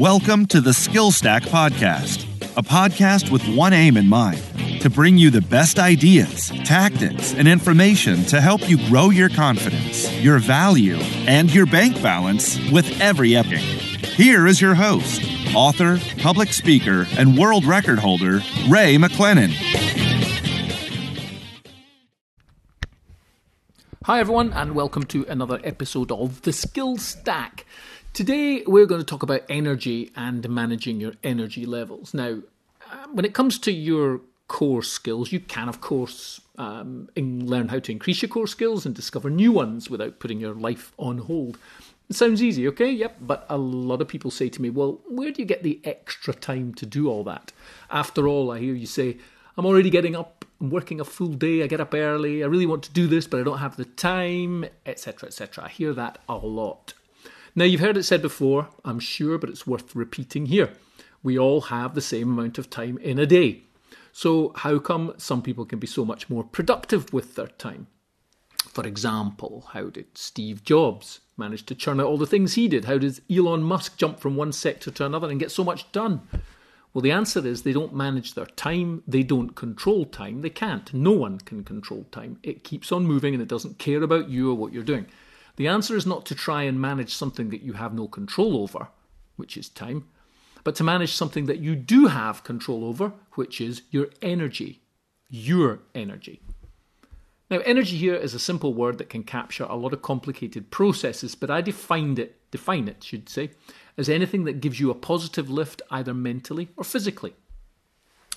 Welcome to the Skill Stack Podcast, a podcast with one aim in mind to bring you the best ideas, tactics, and information to help you grow your confidence, your value, and your bank balance with every epic. Here is your host, author, public speaker, and world record holder, Ray McClennan. Hi, everyone, and welcome to another episode of The Skill Stack. Today, we're going to talk about energy and managing your energy levels. Now, uh, when it comes to your core skills, you can, of course, um, learn how to increase your core skills and discover new ones without putting your life on hold. It sounds easy, okay? Yep. But a lot of people say to me, well, where do you get the extra time to do all that? After all, I hear you say, I'm already getting up, I'm working a full day, I get up early, I really want to do this, but I don't have the time, etc., etc. I hear that a lot. Now, you've heard it said before, I'm sure, but it's worth repeating here. We all have the same amount of time in a day. So, how come some people can be so much more productive with their time? For example, how did Steve Jobs manage to churn out all the things he did? How did Elon Musk jump from one sector to another and get so much done? Well, the answer is they don't manage their time, they don't control time, they can't. No one can control time. It keeps on moving and it doesn't care about you or what you're doing. The answer is not to try and manage something that you have no control over, which is time, but to manage something that you do have control over, which is your energy. Your energy. Now, energy here is a simple word that can capture a lot of complicated processes, but I defined it, define it, should say, as anything that gives you a positive lift either mentally or physically.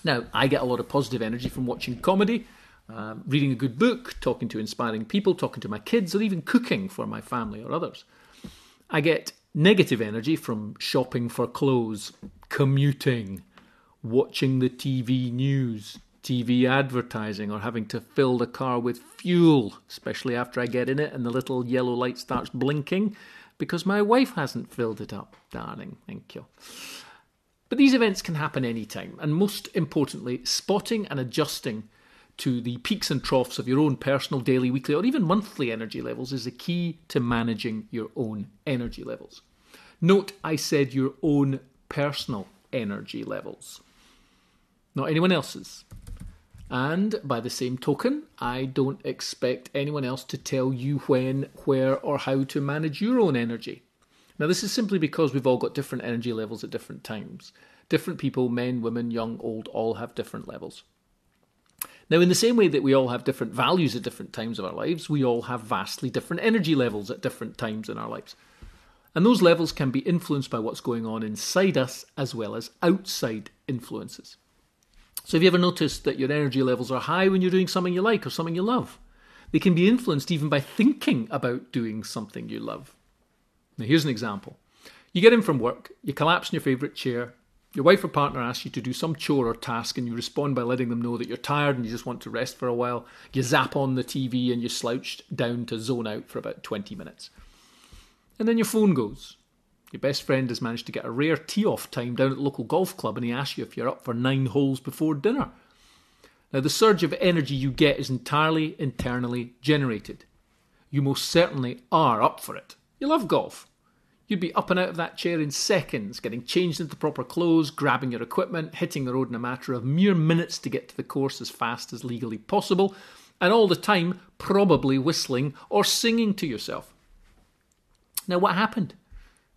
Now, I get a lot of positive energy from watching comedy, um, reading a good book, talking to inspiring people, talking to my kids, or even cooking for my family or others. I get negative energy from shopping for clothes, commuting, watching the TV news, TV advertising, or having to fill the car with fuel, especially after I get in it and the little yellow light starts blinking because my wife hasn't filled it up. Darling, thank you. But these events can happen anytime, and most importantly, spotting and adjusting to the peaks and troughs of your own personal, daily, weekly, or even monthly energy levels is the key to managing your own energy levels. Note I said your own personal energy levels, not anyone else's. And by the same token, I don't expect anyone else to tell you when, where, or how to manage your own energy. Now, this is simply because we've all got different energy levels at different times. Different people, men, women, young, old, all have different levels. Now, in the same way that we all have different values at different times of our lives, we all have vastly different energy levels at different times in our lives. And those levels can be influenced by what's going on inside us as well as outside influences. So, have you ever noticed that your energy levels are high when you're doing something you like or something you love? They can be influenced even by thinking about doing something you love. Now, here's an example. You get in from work, you collapse in your favourite chair, your wife or partner asks you to do some chore or task, and you respond by letting them know that you're tired and you just want to rest for a while. You zap on the TV and you slouch down to zone out for about 20 minutes. And then your phone goes. Your best friend has managed to get a rare tee off time down at the local golf club, and he asks you if you're up for nine holes before dinner. Now, the surge of energy you get is entirely internally generated. You most certainly are up for it. You love golf. You'd be up and out of that chair in seconds, getting changed into proper clothes, grabbing your equipment, hitting the road in a matter of mere minutes to get to the course as fast as legally possible, and all the time probably whistling or singing to yourself. Now, what happened?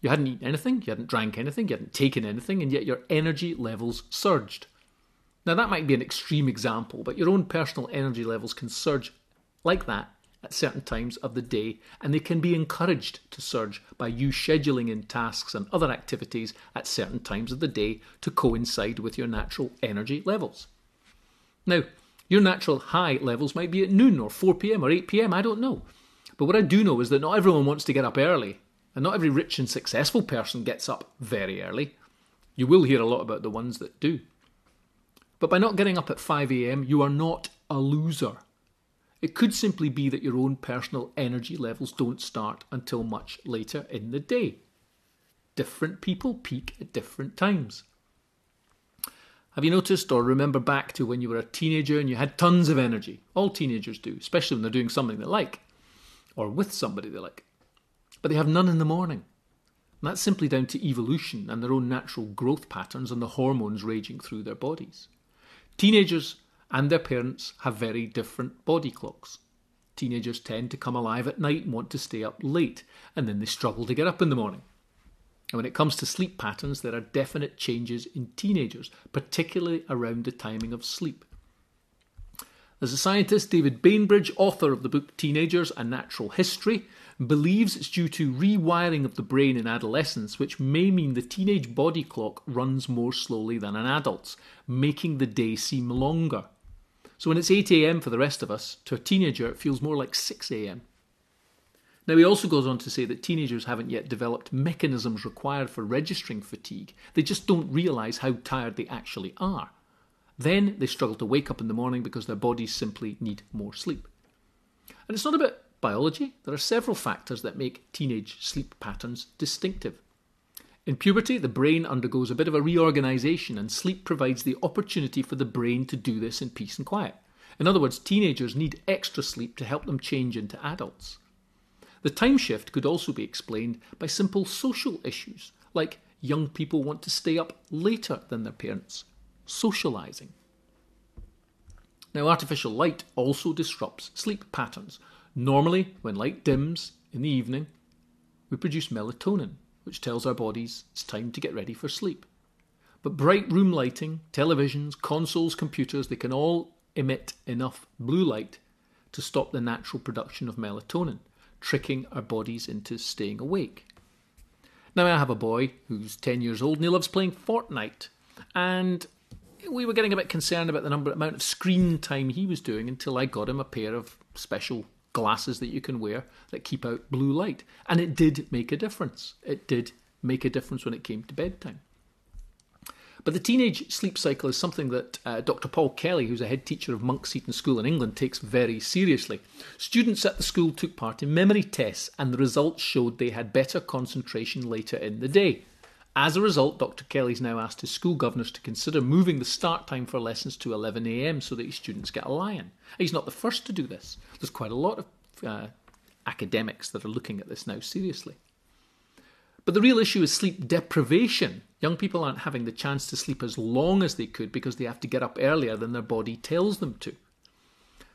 You hadn't eaten anything, you hadn't drank anything, you hadn't taken anything, and yet your energy levels surged. Now, that might be an extreme example, but your own personal energy levels can surge like that at certain times of the day, and they can be encouraged to surge by you scheduling in tasks and other activities at certain times of the day to coincide with your natural energy levels. Now, your natural high levels might be at noon or 4 pm or 8 pm, I don't know. But what I do know is that not everyone wants to get up early, and not every rich and successful person gets up very early. You will hear a lot about the ones that do. But by not getting up at 5 am, you are not a loser. It could simply be that your own personal energy levels don't start until much later in the day. Different people peak at different times. Have you noticed or remember back to when you were a teenager and you had tons of energy? All teenagers do, especially when they're doing something they like or with somebody they like. But they have none in the morning. And that's simply down to evolution and their own natural growth patterns and the hormones raging through their bodies. Teenagers and their parents have very different body clocks. Teenagers tend to come alive at night and want to stay up late, and then they struggle to get up in the morning. And when it comes to sleep patterns, there are definite changes in teenagers, particularly around the timing of sleep. As a scientist, David Bainbridge, author of the book Teenagers A Natural History, believes it's due to rewiring of the brain in adolescence, which may mean the teenage body clock runs more slowly than an adult's, making the day seem longer. So when it's 8 am for the rest of us, to a teenager it feels more like 6 am. Now, he also goes on to say that teenagers haven't yet developed mechanisms required for registering fatigue. They just don't realise how tired they actually are. Then they struggle to wake up in the morning because their bodies simply need more sleep. And it's not about biology, there are several factors that make teenage sleep patterns distinctive. In puberty, the brain undergoes a bit of a reorganization, and sleep provides the opportunity for the brain to do this in peace and quiet. In other words, teenagers need extra sleep to help them change into adults. The time shift could also be explained by simple social issues, like young people want to stay up later than their parents, socializing. Now, artificial light also disrupts sleep patterns. Normally, when light dims in the evening, we produce melatonin, which tells our bodies it's time to get ready for sleep. But bright room lighting, televisions, consoles, computers, they can all emit enough blue light to stop the natural production of melatonin, tricking our bodies into staying awake. Now, I have a boy who's 10 years old and he loves playing Fortnite. And we were getting a bit concerned about the number amount of screen time he was doing until I got him a pair of special glasses that you can wear that keep out blue light. And it did make a difference. It did make a difference when it came to bedtime. But the teenage sleep cycle is something that uh, Dr. Paul Kelley, who's a head teacher of Monkseaton School in England, takes very seriously. Students at the school took part in memory tests, and the results showed they had better concentration later in the day. As a result, Dr. Kelley's now asked his school governors to consider moving the start time for lessons to 11am so that his students get a lie-in. He's not the first to do this. There's quite a lot of uh, academics that are looking at this now seriously. But the real issue is sleep deprivation. Young people aren't having the chance to sleep as long as they could because they have to get up earlier than their body tells them to.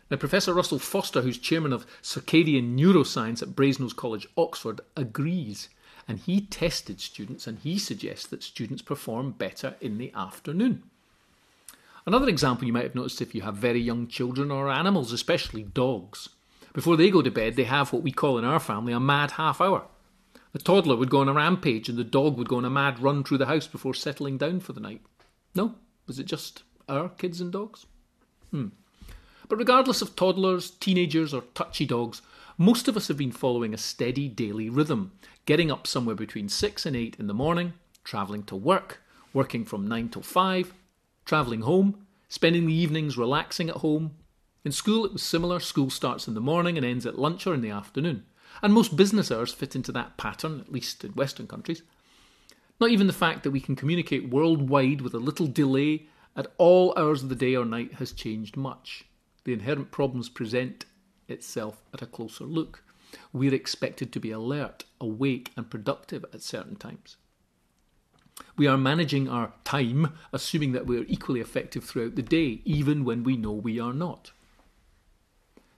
Now, Professor Russell Foster, who's chairman of circadian neuroscience at Brasenose College, Oxford, agrees and he tested students and he suggests that students perform better in the afternoon. Another example you might have noticed if you have very young children or animals, especially dogs. Before they go to bed, they have what we call in our family a mad half hour. The toddler would go on a rampage and the dog would go on a mad run through the house before settling down for the night. No? Was it just our kids and dogs? Hmm. But regardless of toddlers, teenagers, or touchy dogs, most of us have been following a steady daily rhythm, getting up somewhere between 6 and 8 in the morning, travelling to work, working from 9 till 5, travelling home, spending the evenings relaxing at home. In school, it was similar. School starts in the morning and ends at lunch or in the afternoon. And most business hours fit into that pattern, at least in Western countries. Not even the fact that we can communicate worldwide with a little delay at all hours of the day or night has changed much. The inherent problems present itself at a closer look. We're expected to be alert, awake, and productive at certain times. We are managing our time, assuming that we're equally effective throughout the day, even when we know we are not.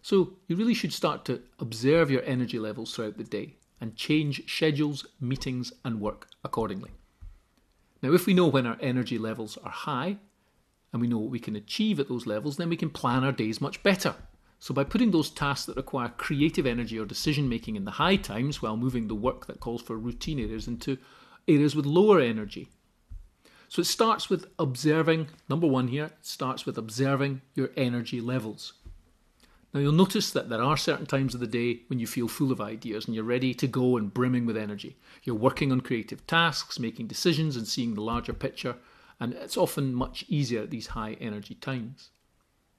So, you really should start to observe your energy levels throughout the day and change schedules, meetings, and work accordingly. Now, if we know when our energy levels are high and we know what we can achieve at those levels, then we can plan our days much better. So, by putting those tasks that require creative energy or decision making in the high times while moving the work that calls for routine areas into areas with lower energy. So, it starts with observing, number one here, starts with observing your energy levels. Now, you'll notice that there are certain times of the day when you feel full of ideas and you're ready to go and brimming with energy. You're working on creative tasks, making decisions, and seeing the larger picture, and it's often much easier at these high energy times.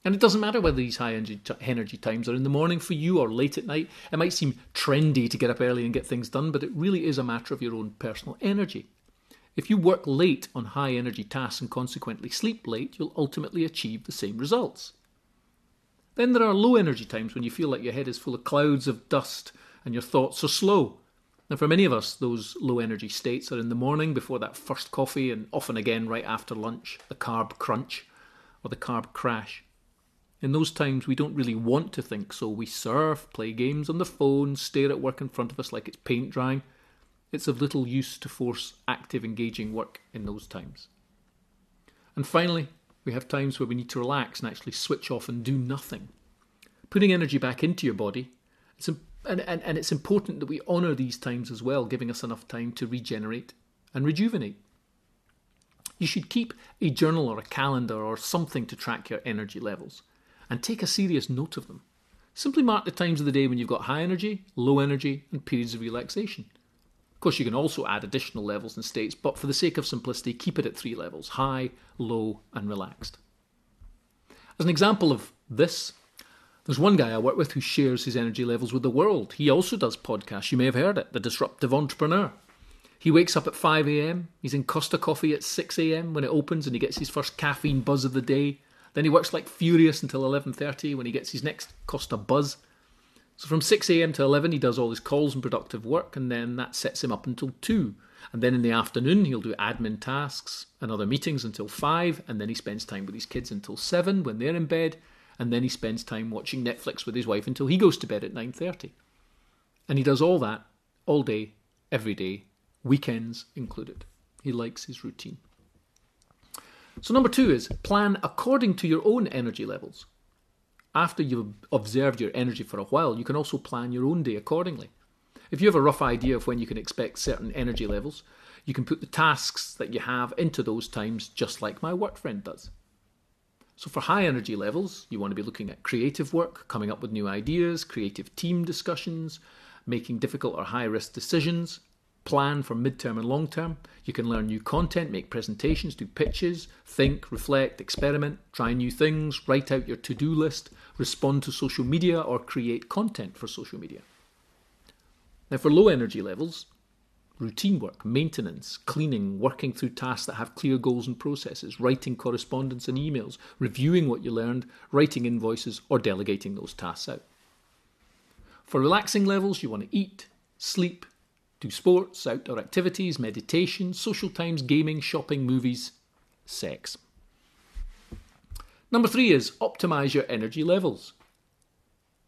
And it doesn't matter whether these high energy times are in the morning for you or late at night. It might seem trendy to get up early and get things done, but it really is a matter of your own personal energy. If you work late on high energy tasks and consequently sleep late, you'll ultimately achieve the same results. Then there are low energy times when you feel like your head is full of clouds of dust and your thoughts are slow. Now, for many of us, those low energy states are in the morning before that first coffee, and often again right after lunch, the carb crunch or the carb crash. In those times, we don't really want to think, so we surf, play games on the phone, stare at work in front of us like it's paint drying. It's of little use to force active, engaging work in those times. And finally, we have times where we need to relax and actually switch off and do nothing. Putting energy back into your body, it's, and, and, and it's important that we honour these times as well, giving us enough time to regenerate and rejuvenate. You should keep a journal or a calendar or something to track your energy levels and take a serious note of them. Simply mark the times of the day when you've got high energy, low energy, and periods of relaxation. Of course, you can also add additional levels and states, but for the sake of simplicity, keep it at three levels high, low, and relaxed. As an example of this, there's one guy I work with who shares his energy levels with the world. He also does podcasts. You may have heard it The Disruptive Entrepreneur. He wakes up at 5 a.m. He's in Costa Coffee at 6 a.m. when it opens and he gets his first caffeine buzz of the day. Then he works like furious until 11:30 when he gets his next Costa buzz. So from 6 a.m. to 11 he does all his calls and productive work and then that sets him up until 2. And then in the afternoon he'll do admin tasks and other meetings until 5 and then he spends time with his kids until 7 when they're in bed and then he spends time watching Netflix with his wife until he goes to bed at 9:30. And he does all that all day every day weekends included. He likes his routine. So, number two is plan according to your own energy levels. After you've observed your energy for a while, you can also plan your own day accordingly. If you have a rough idea of when you can expect certain energy levels, you can put the tasks that you have into those times, just like my work friend does. So, for high energy levels, you want to be looking at creative work, coming up with new ideas, creative team discussions, making difficult or high risk decisions, plan for midterm and long term. You can learn new content, make presentations, do pitches, think, reflect, experiment, try new things, write out your to do list, respond to social media, or create content for social media. Now, for low energy levels, routine work, maintenance, cleaning, working through tasks that have clear goals and processes, writing correspondence and emails, reviewing what you learned, writing invoices, or delegating those tasks out. For relaxing levels, you want to eat, sleep, sports, outdoor activities, meditation, social times, gaming, shopping, movies, sex. Number three is optimize your energy levels.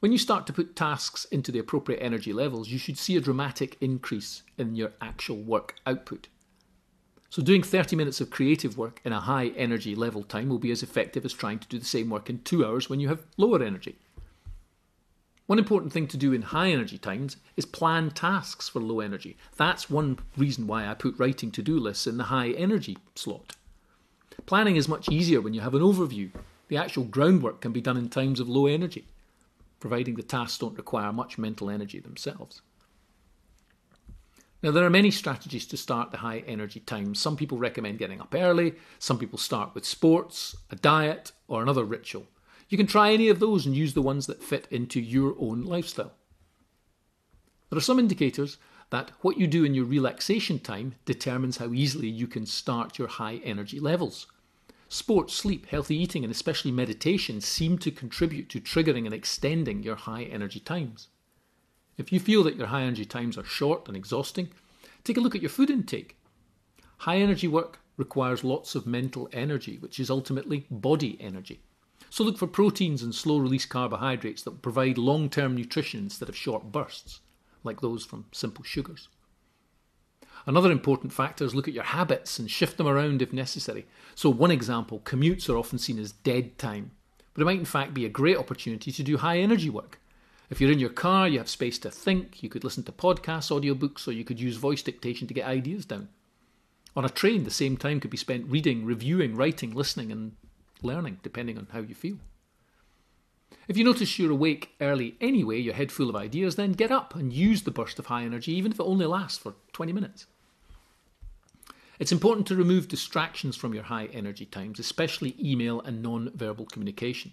When you start to put tasks into the appropriate energy levels, you should see a dramatic increase in your actual work output. So, doing 30 minutes of creative work in a high energy level time will be as effective as trying to do the same work in two hours when you have lower energy. One important thing to do in high energy times is plan tasks for low energy. That's one reason why I put writing to do lists in the high energy slot. Planning is much easier when you have an overview. The actual groundwork can be done in times of low energy, providing the tasks don't require much mental energy themselves. Now, there are many strategies to start the high energy times. Some people recommend getting up early, some people start with sports, a diet, or another ritual. You can try any of those and use the ones that fit into your own lifestyle. There are some indicators that what you do in your relaxation time determines how easily you can start your high energy levels. Sport, sleep, healthy eating, and especially meditation seem to contribute to triggering and extending your high energy times. If you feel that your high energy times are short and exhausting, take a look at your food intake. High energy work requires lots of mental energy, which is ultimately body energy. So look for proteins and slow release carbohydrates that provide long term nutrition instead of short bursts, like those from simple sugars. Another important factor is look at your habits and shift them around if necessary. So, one example commutes are often seen as dead time, but it might in fact be a great opportunity to do high energy work. If you're in your car, you have space to think, you could listen to podcasts, audiobooks, or you could use voice dictation to get ideas down. On a train, the same time could be spent reading, reviewing, writing, listening, and learning, depending on how you feel. If you notice you're awake early anyway, your head full of ideas, then get up and use the burst of high energy, even if it only lasts for 20 minutes. It's important to remove distractions from your high energy times, especially email and non verbal communication.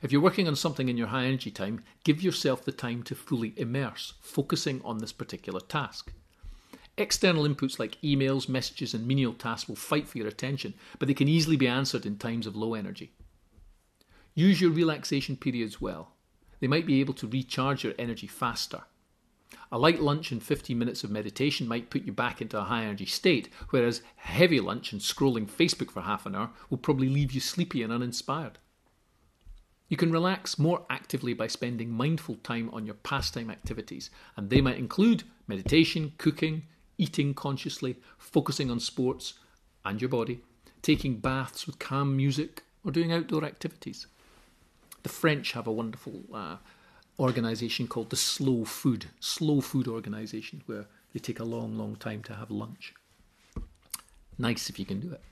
If you're working on something in your high energy time, give yourself the time to fully immerse, focusing on this particular task. External inputs like emails, messages, and menial tasks will fight for your attention, but they can easily be answered in times of low energy. Use your relaxation periods well. They might be able to recharge your energy faster. A light lunch and 15 minutes of meditation might put you back into a high energy state, whereas heavy lunch and scrolling Facebook for half an hour will probably leave you sleepy and uninspired. You can relax more actively by spending mindful time on your pastime activities, and they might include meditation, cooking, eating consciously, focusing on sports and your body, taking baths with calm music, or doing outdoor activities. The French have a wonderful uh, organization called the Slow Food, Slow Food Organization, where they take a long, long time to have lunch. Nice if you can do it.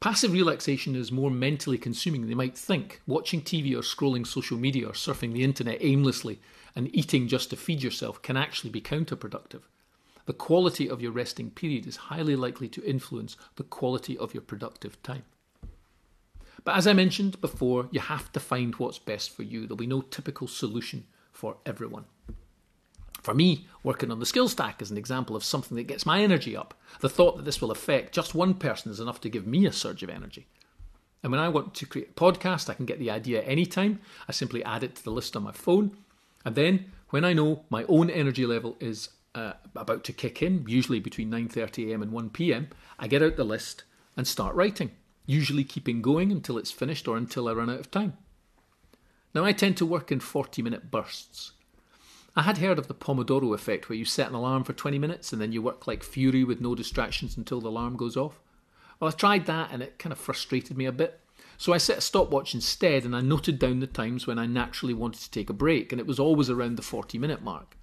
Passive relaxation is more mentally consuming than you might think. Watching TV or scrolling social media or surfing the internet aimlessly and eating just to feed yourself can actually be counterproductive. The quality of your resting period is highly likely to influence the quality of your productive time. But as I mentioned before, you have to find what's best for you. There'll be no typical solution for everyone. For me, working on the skill stack is an example of something that gets my energy up. The thought that this will affect just one person is enough to give me a surge of energy. And when I want to create a podcast, I can get the idea anytime. I simply add it to the list on my phone. And then when I know my own energy level is uh, about to kick in, usually between 9:30 a.m. and 1 p.m., I get out the list and start writing, usually keeping going until it's finished or until I run out of time. Now I tend to work in 40-minute bursts. I had heard of the Pomodoro effect where you set an alarm for 20 minutes and then you work like fury with no distractions until the alarm goes off. Well, I tried that and it kind of frustrated me a bit. So I set a stopwatch instead and I noted down the times when I naturally wanted to take a break, and it was always around the 40 minute mark.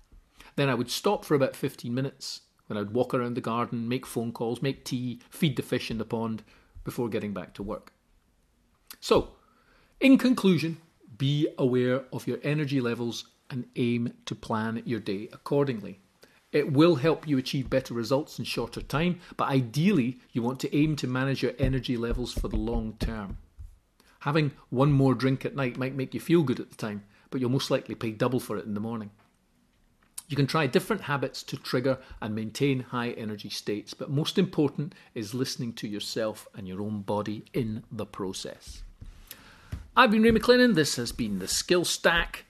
Then I would stop for about 15 minutes when I would walk around the garden, make phone calls, make tea, feed the fish in the pond before getting back to work. So, in conclusion, be aware of your energy levels and aim to plan your day accordingly. It will help you achieve better results in shorter time, but ideally, you want to aim to manage your energy levels for the long term. Having one more drink at night might make you feel good at the time, but you'll most likely pay double for it in the morning. You can try different habits to trigger and maintain high energy states, but most important is listening to yourself and your own body in the process. I've been Ray McLennan. This has been the Skill Stack.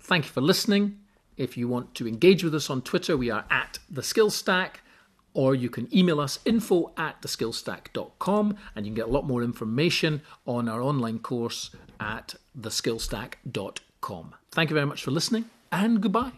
Thank you for listening. If you want to engage with us on Twitter, we are at the Skill Stack, or you can email us info at theskillstack.com and you can get a lot more information on our online course at theskillstack.com. Thank you very much for listening and goodbye.